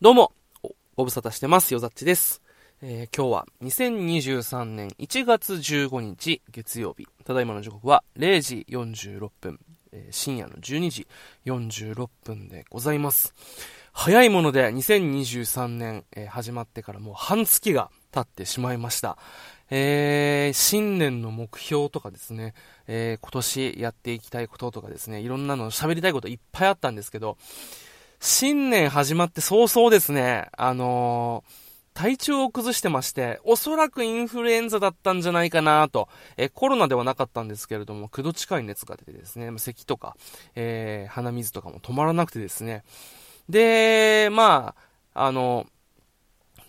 どうも、ご無沙汰してます。よざっちです。えー、今日は2023年1月15日月曜日。ただいまの時刻は0時46分、えー、深夜の12時46分でございます。早いもので2023年、えー、始まってからもう半月が経ってしまいました。えー、新年の目標とかですね、えー、今年やっていきたいこととかですね、いろんなの喋りたいこといっぱいあったんですけど、新年始まって早々ですね、あのー体調を崩してまして、おそらくインフルエンザだったんじゃないかなと、えコロナではなかったんですけれども、9度近い熱が出てですね、咳とか、えー、鼻水とかも止まらなくてですね。で、まあ、あの、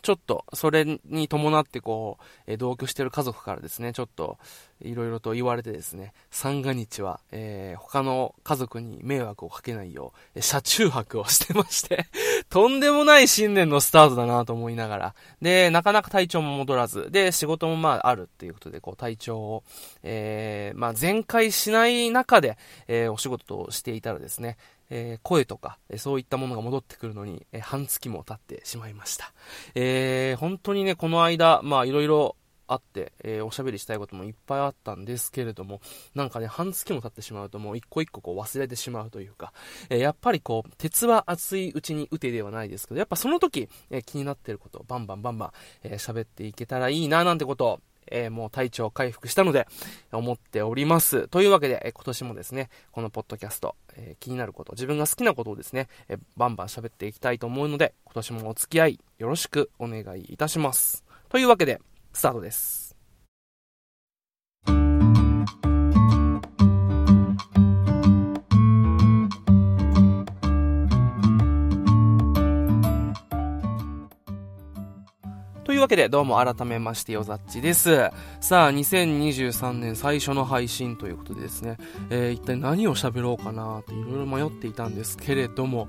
ちょっと、それに伴ってこう、え同居してる家族からですね、ちょっと、いろいろと言われてですね、三が日は、えー、他の家族に迷惑をかけないよう、車中泊をしてまして とんでもない新年のスタートだなと思いながら、で、なかなか体調も戻らず、で、仕事もまああるっていうことで、こう、体調を、えー、まあ全開しない中で、えー、お仕事をしていたらですね、えー、声とか、えそういったものが戻ってくるのに、え半月も経ってしまいました。えー、本当にね、この間、まあいろいろあって、えー、おしゃべりしたいこともいっぱいあったんですけれども、なんかね、半月も経ってしまうともう一個一個こう忘れてしまうというか、えー、やっぱりこう、鉄は熱いうちに打てではないですけど、やっぱその時、えー、気になってることをバンバンバンバン、え喋っていけたらいいななんてことを、えー、もう体調回復したので、思っております。というわけで、えー、今年もですね、このポッドキャスト、えー、気になること、自分が好きなことをですね、えバンバン喋っていきたいと思うので、今年もお付き合いよろしくお願いいたします。というわけで、スタートです。わけで、どうも改めまして、よざっちです。さあ、2023年最初の配信ということでですね、えー、一体何を喋ろうかなっていろいろ迷っていたんですけれども、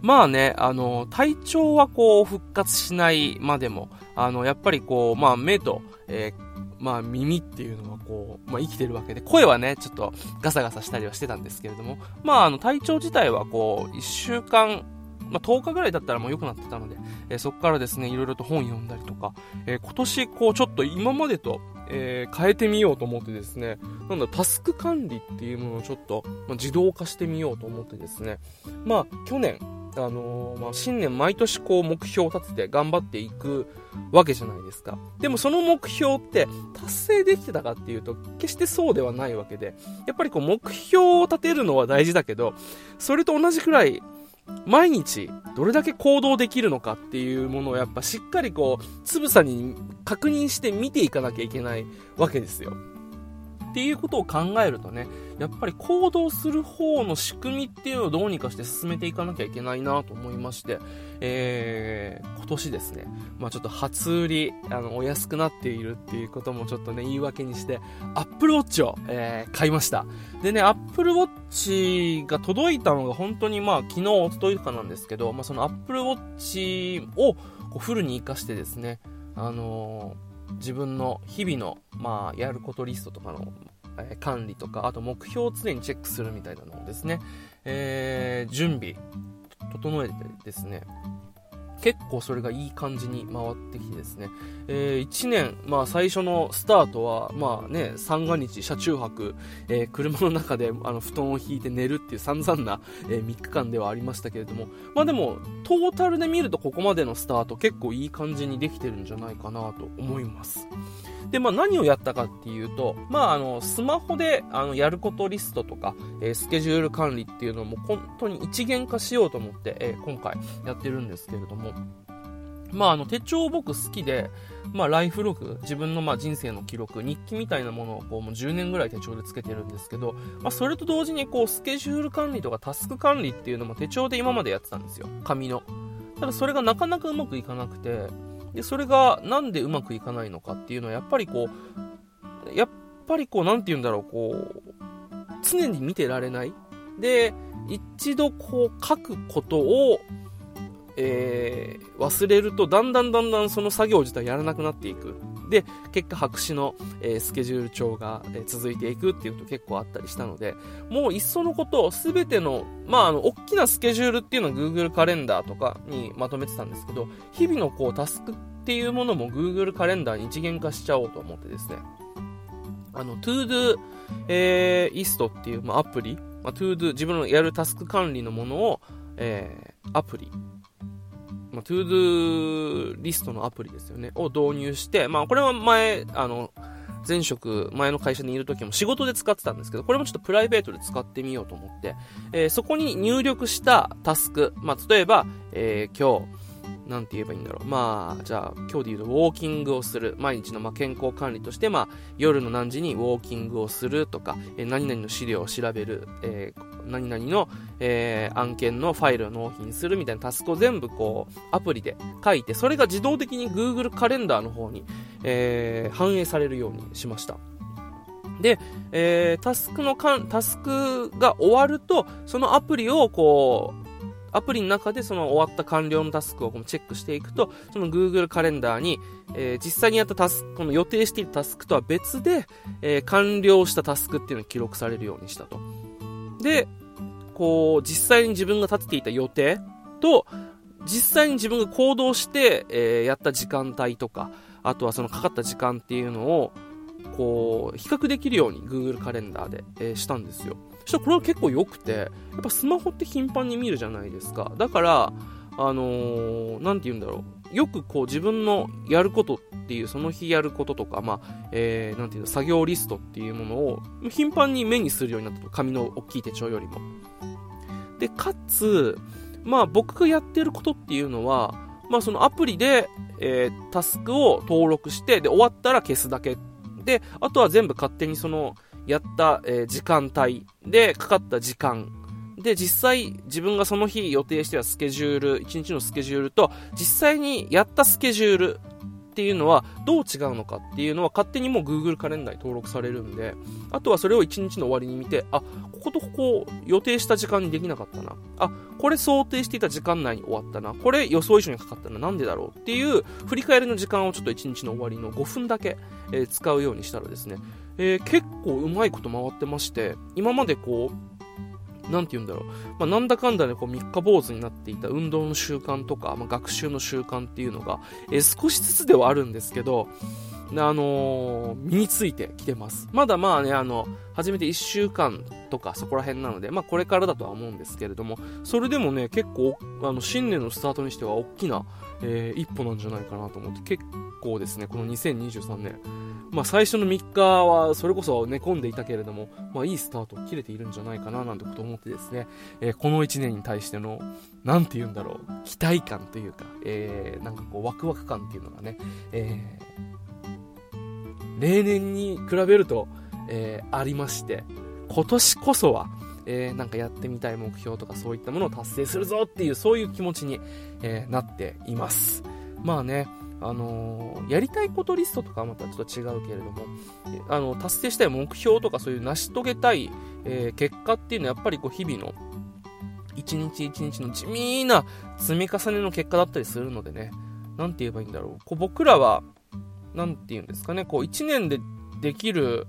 まあね、あの、体調はこう、復活しないまでも、あの、やっぱりこう、まあ、目と、えーまあ耳っていうのはこう、まあ生きてるわけで、声はね、ちょっとガサガサしたりはしてたんですけれども、まああの体調自体はこう、一週間まあ、10日ぐらいだったらもう良くなってたので、えー、そこからですね、いろいろと本読んだりとか、えー、今年こうちょっと今までと、え、変えてみようと思ってですね、なんだ、タスク管理っていうものをちょっと、まあ、自動化してみようと思ってですね、まあ、去年、あのー、まあ、新年毎年こう目標を立てて頑張っていくわけじゃないですか。でもその目標って達成できてたかっていうと決してそうではないわけで、やっぱりこう目標を立てるのは大事だけど、それと同じくらい毎日どれだけ行動できるのかっていうものをやっぱしっかりこう、つぶさに確認して見ていかなきゃいけないわけですよ。っていうことを考えるとね、やっぱり行動する方の仕組みっていうのをどうにかして進めていかなきゃいけないなと思いまして、えー、今年ですね、まあちょっと初売り、あの、お安くなっているっていうこともちょっとね、言い訳にして、Apple Watch を、えー、買いました。でね、Apple Watch が届いたのが本当にまあ昨日、おとといかなんですけど、まあその Apple Watch をこうフルに活かしてですね、あのー自分の日々の、まあ、やることリストとかの、えー、管理とか、あと目標を常にチェックするみたいなのをですね、えー、準備、整えてですね、結構それがいい感じに回ってきてですね、えー、1年、まあ最初のスタートは、まあね、三が日、車中泊、えー、車の中であの布団を引いて寝るっていう散々な、えー、3日間ではありましたけれども、まあでも、トータルで見るとここまでのスタート結構いい感じにできてるんじゃないかなと思います。で、まあ何をやったかっていうと、まああの、スマホであのやることリストとか、えー、スケジュール管理っていうのも本当に一元化しようと思って、えー、今回やってるんですけれども、まああの手帳僕好きで、まあライフログ、自分のまあ人生の記録、日記みたいなものをこうもう10年ぐらい手帳でつけてるんですけど、まあそれと同時にこうスケジュール管理とかタスク管理っていうのも手帳で今までやってたんですよ。紙の。ただそれがなかなかうまくいかなくて、で、それがなんでうまくいかないのかっていうのは、やっぱりこう、やっぱりこう、何て言うんだろう、こう、常に見てられない。で、一度こう書くことを、えー、忘れると、だんだんだんだんその作業自体やらなくなっていく。で、結果白紙の、えー、スケジュール帳が、えー、続いていくっていうと結構あったりしたので、もういっそのこと、すべての、まあ、あの、大きなスケジュールっていうのは Google カレンダーとかにまとめてたんですけど、日々のこう、タスクっていうものも Google カレンダーに一元化しちゃおうと思ってですね、あの、ToDo、えー、イストっていう、まあ、アプリ、まあ、ToDo、自分のやるタスク管理のものを、えー、アプリ、まあ、 ToDo リストのアプリですよね、を導入して、まあ、これは前、あの、前職、前の会社にいる時も仕事で使ってたんですけど、これもちょっとプライベートで使ってみようと思って、えー、そこに入力したタスク、まあ、例えば、えー、今日、なんて言えばいいんだろう。まあ、じゃあ、今日で言うと、ウォーキングをする。毎日のま健康管理として、まあ、夜の何時にウォーキングをするとか、え、何々の資料を調べる、えー、何々の、えー、案件のファイルを納品するみたいなタスクを全部こう、アプリで書いて、それが自動的に Google カレンダーの方に、えー、反映されるようにしました。で、えー、タスクのかん、タスクが終わると、そのアプリをこう、アプリの中でその終わった完了のタスクをチェックしていくと、その Google カレンダーに、えー、実際にやったタスク、この予定しているタスクとは別で、えー、完了したタスクっていうのが記録されるようにしたと。で、こう、実際に自分が立てていた予定と、実際に自分が行動して、えー、やった時間帯とか、あとはそのかかった時間っていうのを、こう、比較できるように Google カレンダーで、えー、したんですよ。そしたらこれは結構良くて、やっぱスマホって頻繁に見るじゃないですか。だから、あのー、なんて言うんだろう。よくこう自分のやることっていう、その日やることとか、まあ、えー、なんていうの、作業リストっていうものを頻繁に目にするようになったと。紙の大きい手帳よりも。で、かつ、まあ僕がやってることっていうのは、まあそのアプリで、えー、タスクを登録して、で、終わったら消すだけ。で、あとは全部勝手にその、やった、時間帯。でかかった時間。で実際自分がその日予定してたスケジュール1日のスケジュールと実際にやったスケジュールっていうのはどう違うのかっていうのは勝手にもう Google カレンダーに登録されるんであとはそれを1日の終わりに見てあこことここ予定した時間にできなかったな。あこれ想定していた時間内に終わったな。これ予想以上にかかったな。なんでだろうっていう振り返りの時間をちょっと1日の終わりの5分だけ、え、使うようにしたらですねえー、結構うまいこと回ってまして、今までこう、なんて言うんだろう、まあ、なんだかんだでこう三日坊主になっていた運動の習慣とか、まあ、学習の習慣っていうのが、えー、少しずつではあるんですけど、あのー、身についてきてます。まだまあね、あの、初めて1週間とかそこら辺なので、まあこれからだとは思うんですけれども、それでもね、結構、あの、新年のスタートにしては大きな、えー、一歩なんじゃないかなと思って、結構ですね、この2023年、まあ、最初の3日はそれこそ寝込んでいたけれども、まあ、いいスタートを切れているんじゃないかななんてことを思ってですね、えー、この1年に対しての、なんて言うんだろう、期待感というか、えー、なんかこう、ワクワク感っていうのがね、えー、例年に比べると、えー、ありまして、今年こそは、えー、なんかやってみたい目標とかそういったものを達成するぞっていう、そういう気持ちに、えー、なっています。まあね、あのー、やりたいことリストとかはまたちょっと違うけれども、あの、達成したい目標とかそういう成し遂げたい、え、結果っていうのはやっぱりこう日々の一日一日の地味な積み重ねの結果だったりするのでね、なんて言えばいいんだろう。こう僕らは、なんて言うんですかね、こう一年でできる、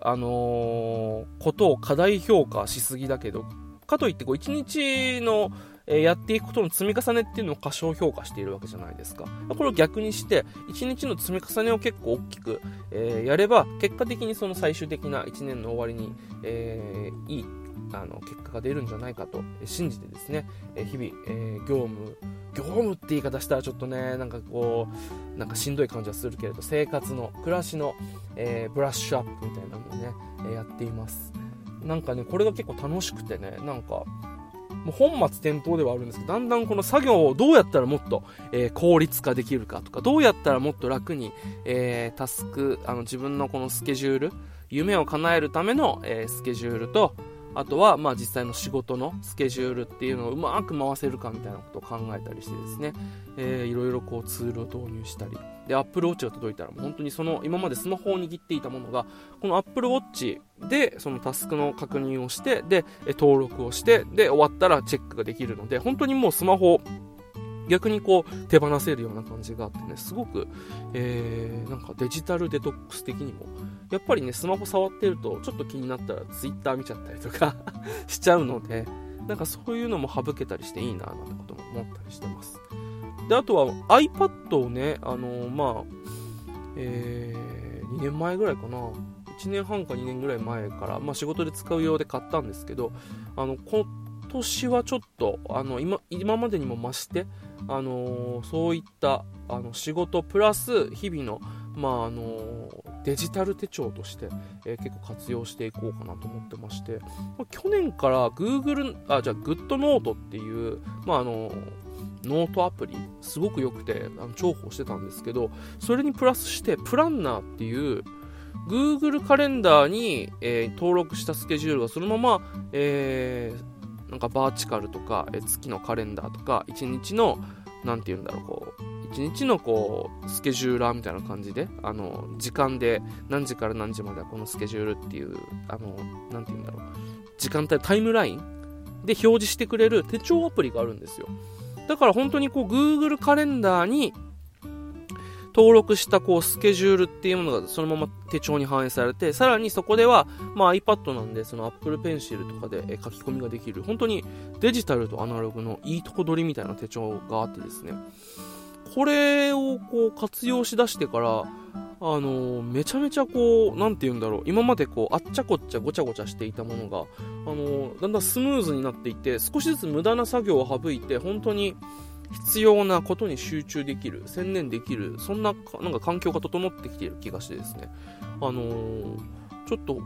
あのー、ことを過大評価しすぎだけど、かといってこう一日のえやっていくことの積み重ねっていうのを過小評価しているわけじゃないですか。これを逆にして、1日の積み重ねを結構大きく、えー、やれば、結果的にその最終的な1年の終わりに、えー、いいあの結果が出るんじゃないかと信じてですね、え日々、えー、業務、業務って言い方したらちょっとね、なんかこう、なんかしんどい感じはするけれど、生活の、暮らしの、えー、ブラッシュアップみたいなのをね、えやっています。なんかね、これが結構楽しくてね、なんか、もう本末転倒ではあるんですけど、だんだんこの作業をどうやったらもっと、えー、効率化できるかとか、どうやったらもっと楽に、えー、タスク、あの自分のこのスケジュール、夢を叶えるための、えー、スケジュールと、あとは、まあ実際の仕事のスケジュールっていうのをうまく回せるかみたいなことを考えたりしてですね、えー、いろいろこうツールを導入したり、で、Apple Watch が届いたらもう本当にその今までスマホを握っていたものが、この Apple Watch でそのタスクの確認をして、で、登録をして、で、終わったらチェックができるので、本当にもうスマホ逆にこう手放せるような感じがあってね、すごく、えー、なんかデジタルデトックス的にも、やっぱりね、スマホ触ってると、ちょっと気になったら Twitter 見ちゃったりとか しちゃうので、なんかそういうのも省けたりしていいな、なんてことも思ったりしてます。で、あとは iPad をね、あのー、まあ、えー、2年前ぐらいかな、1年半か2年ぐらい前から、まあ、仕事で使う用で買ったんですけど、あの、今年はちょっと、あの、今、今までにも増して、あのー、そういったあの仕事プラス日々の、まああのー、デジタル手帳として、えー、結構活用していこうかなと思ってまして、まあ、去年から Google あじゃあ GoodNote っていう、まああのノートアプリすごく良くてあの重宝してたんですけどそれにプラスしてプランナーっていう Google カレンダーに、えー、登録したスケジュールがそのまま、えー、なんかバーチカルとか、え月のカレンダーとか、1日の、なんて言うんだろう、こう、1日のこう、スケジューラーみたいな感じで、あの、時間で何時から何時まではこのスケジュールっていう、あの、なんて言うんだろう、時間帯、タイムラインで表示してくれる手帳アプリがあるんですよ。だから本当にこう、Google カレンダーに、登録したこうスケジュールっていうものがそのまま手帳に反映されて、さらにそこでは、まあ、iPad なんで、その Apple Pencil とかで書き込みができる、本当にデジタルとアナログのいいとこ取りみたいな手帳があってですね、これをこう活用しだしてから、あのめちゃめちゃこう、なんて言うんだろう、今までこう、あっちゃこっちゃごちゃごちゃしていたものが、あのだんだんスムーズになっていて、少しずつ無駄な作業を省いて、本当に、必要なことに集中できる、専念できる、そんななんか環境が整ってきている気がしてですね、あのー、ちょっと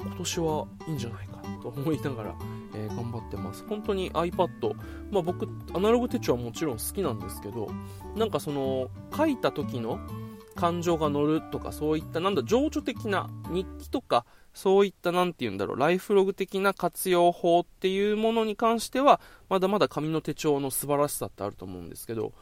今年はいいんじゃないかと思いながら、えー、頑張ってます。本当に iPad、まあ僕、アナログ手帳はもちろん好きなんですけど、なんかその、書いた時の感情が乗るとか、そういった、なんだ、情緒的な日記とか、そういった何て言うんだろう、ライフログ的な活用法っていうものに関しては、まだまだ紙の手帳の素晴らしさってあると思うんですけど、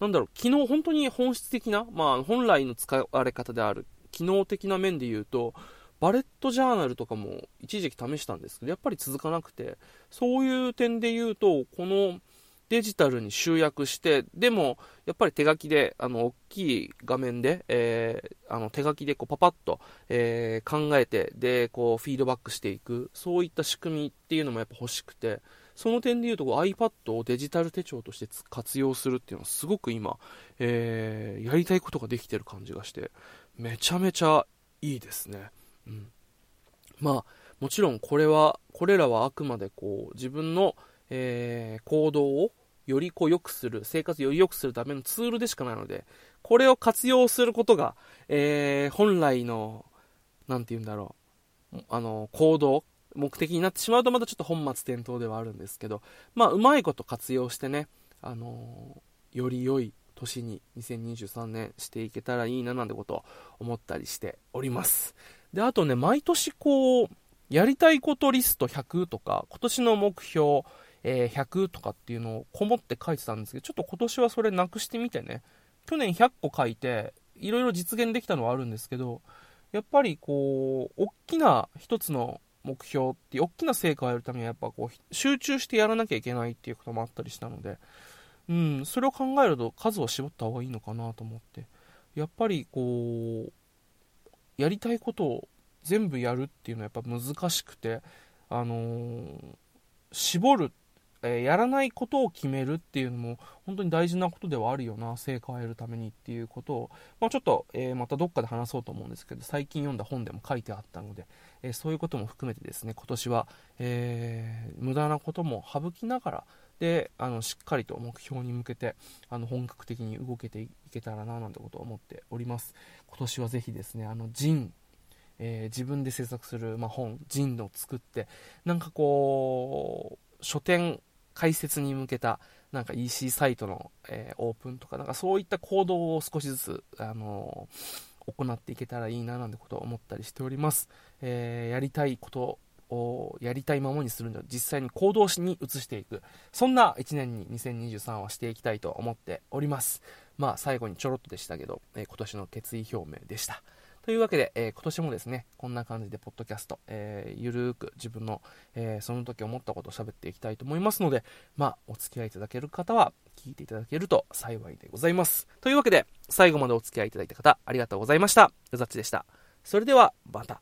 なんだろう、昨日本当に本質的な、まあ本来の使われ方である、機能的な面で言うと、バレットジャーナルとかも一時期試したんですけど、やっぱり続かなくて、そういう点で言うと、このデジタルに集約して、でも、やっぱり手書きで、あの、大きい画面で、えー、あの、手書きでこうパパッと、えー、考えて、で、こう、フィードバックしていく、そういった仕組みっていうのもやっぱ欲しくて、その点で言うと、iPad をデジタル手帳として活用するっていうのはすごく今、えー、やりたいことができてる感じがして、めちゃめちゃいいですね。うん。まあ、もちろんこれは、これらはあくまでこう、自分の、えー、行動をよりこう良くする、生活をより良くするためのツールでしかないので、これを活用することが、えー、本来の、なんて言うんだろう、あの、行動、目的になってしまうとまたちょっと本末転倒ではあるんですけど、まあ、うまいこと活用してね、あのー、より良い年に2023年していけたらいいななんてことを思ったりしております。で、あとね、毎年こう、やりたいことリスト100とか、今年の目標、えー、100とかっていうのをこもって書いてたんですけど、ちょっと今年はそれなくしてみてね、去年100個書いて、いろいろ実現できたのはあるんですけど、やっぱりこう、大きな一つの目標って、大きな成果をやるためにはやっぱこう、集中してやらなきゃいけないっていうこともあったりしたので、うん、それを考えると数を絞った方がいいのかなと思って、やっぱりこう、やりたいことを全部やるっていうのはやっぱ難しくて、あのー、絞るっえー、やらないことを決めるっていうのも本当に大事なことではあるよな成果を得るためにっていうことを、まあ、ちょっと、えー、またどっかで話そうと思うんですけど最近読んだ本でも書いてあったので、えー、そういうことも含めてですね今年は、え無駄なことも省きながらであのしっかりと目標に向けてあの本格的に動けていけたらななんてことを思っております。今年はぜひですねあのジンえ、自分で制作する、まあ、本、ジンを作って、なんかこう、書店解説に向けたなんか EC サイトの、えー、オープンとか、なんかそういった行動を少しずつ、あのー、行っていけたらいいななんてことを思ったりしております。えー、やりたいことをやりたいままにするんで実際に行動しに移していく。そんな1年に2023はしていきたいと思っております。まあ最後にちょろっとでしたけど、え今年の決意表明でした。というわけで、えー、今年もですね、こんな感じで、ポッドキャスト、えー、ゆるーく自分の、えー、その時思ったことを喋っていきたいと思いますので、まあ、お付き合いいただける方は、聞いていただけると幸いでございます。というわけで、最後までお付き合いいただいた方、ありがとうございました。うざっちでした。それでは、また。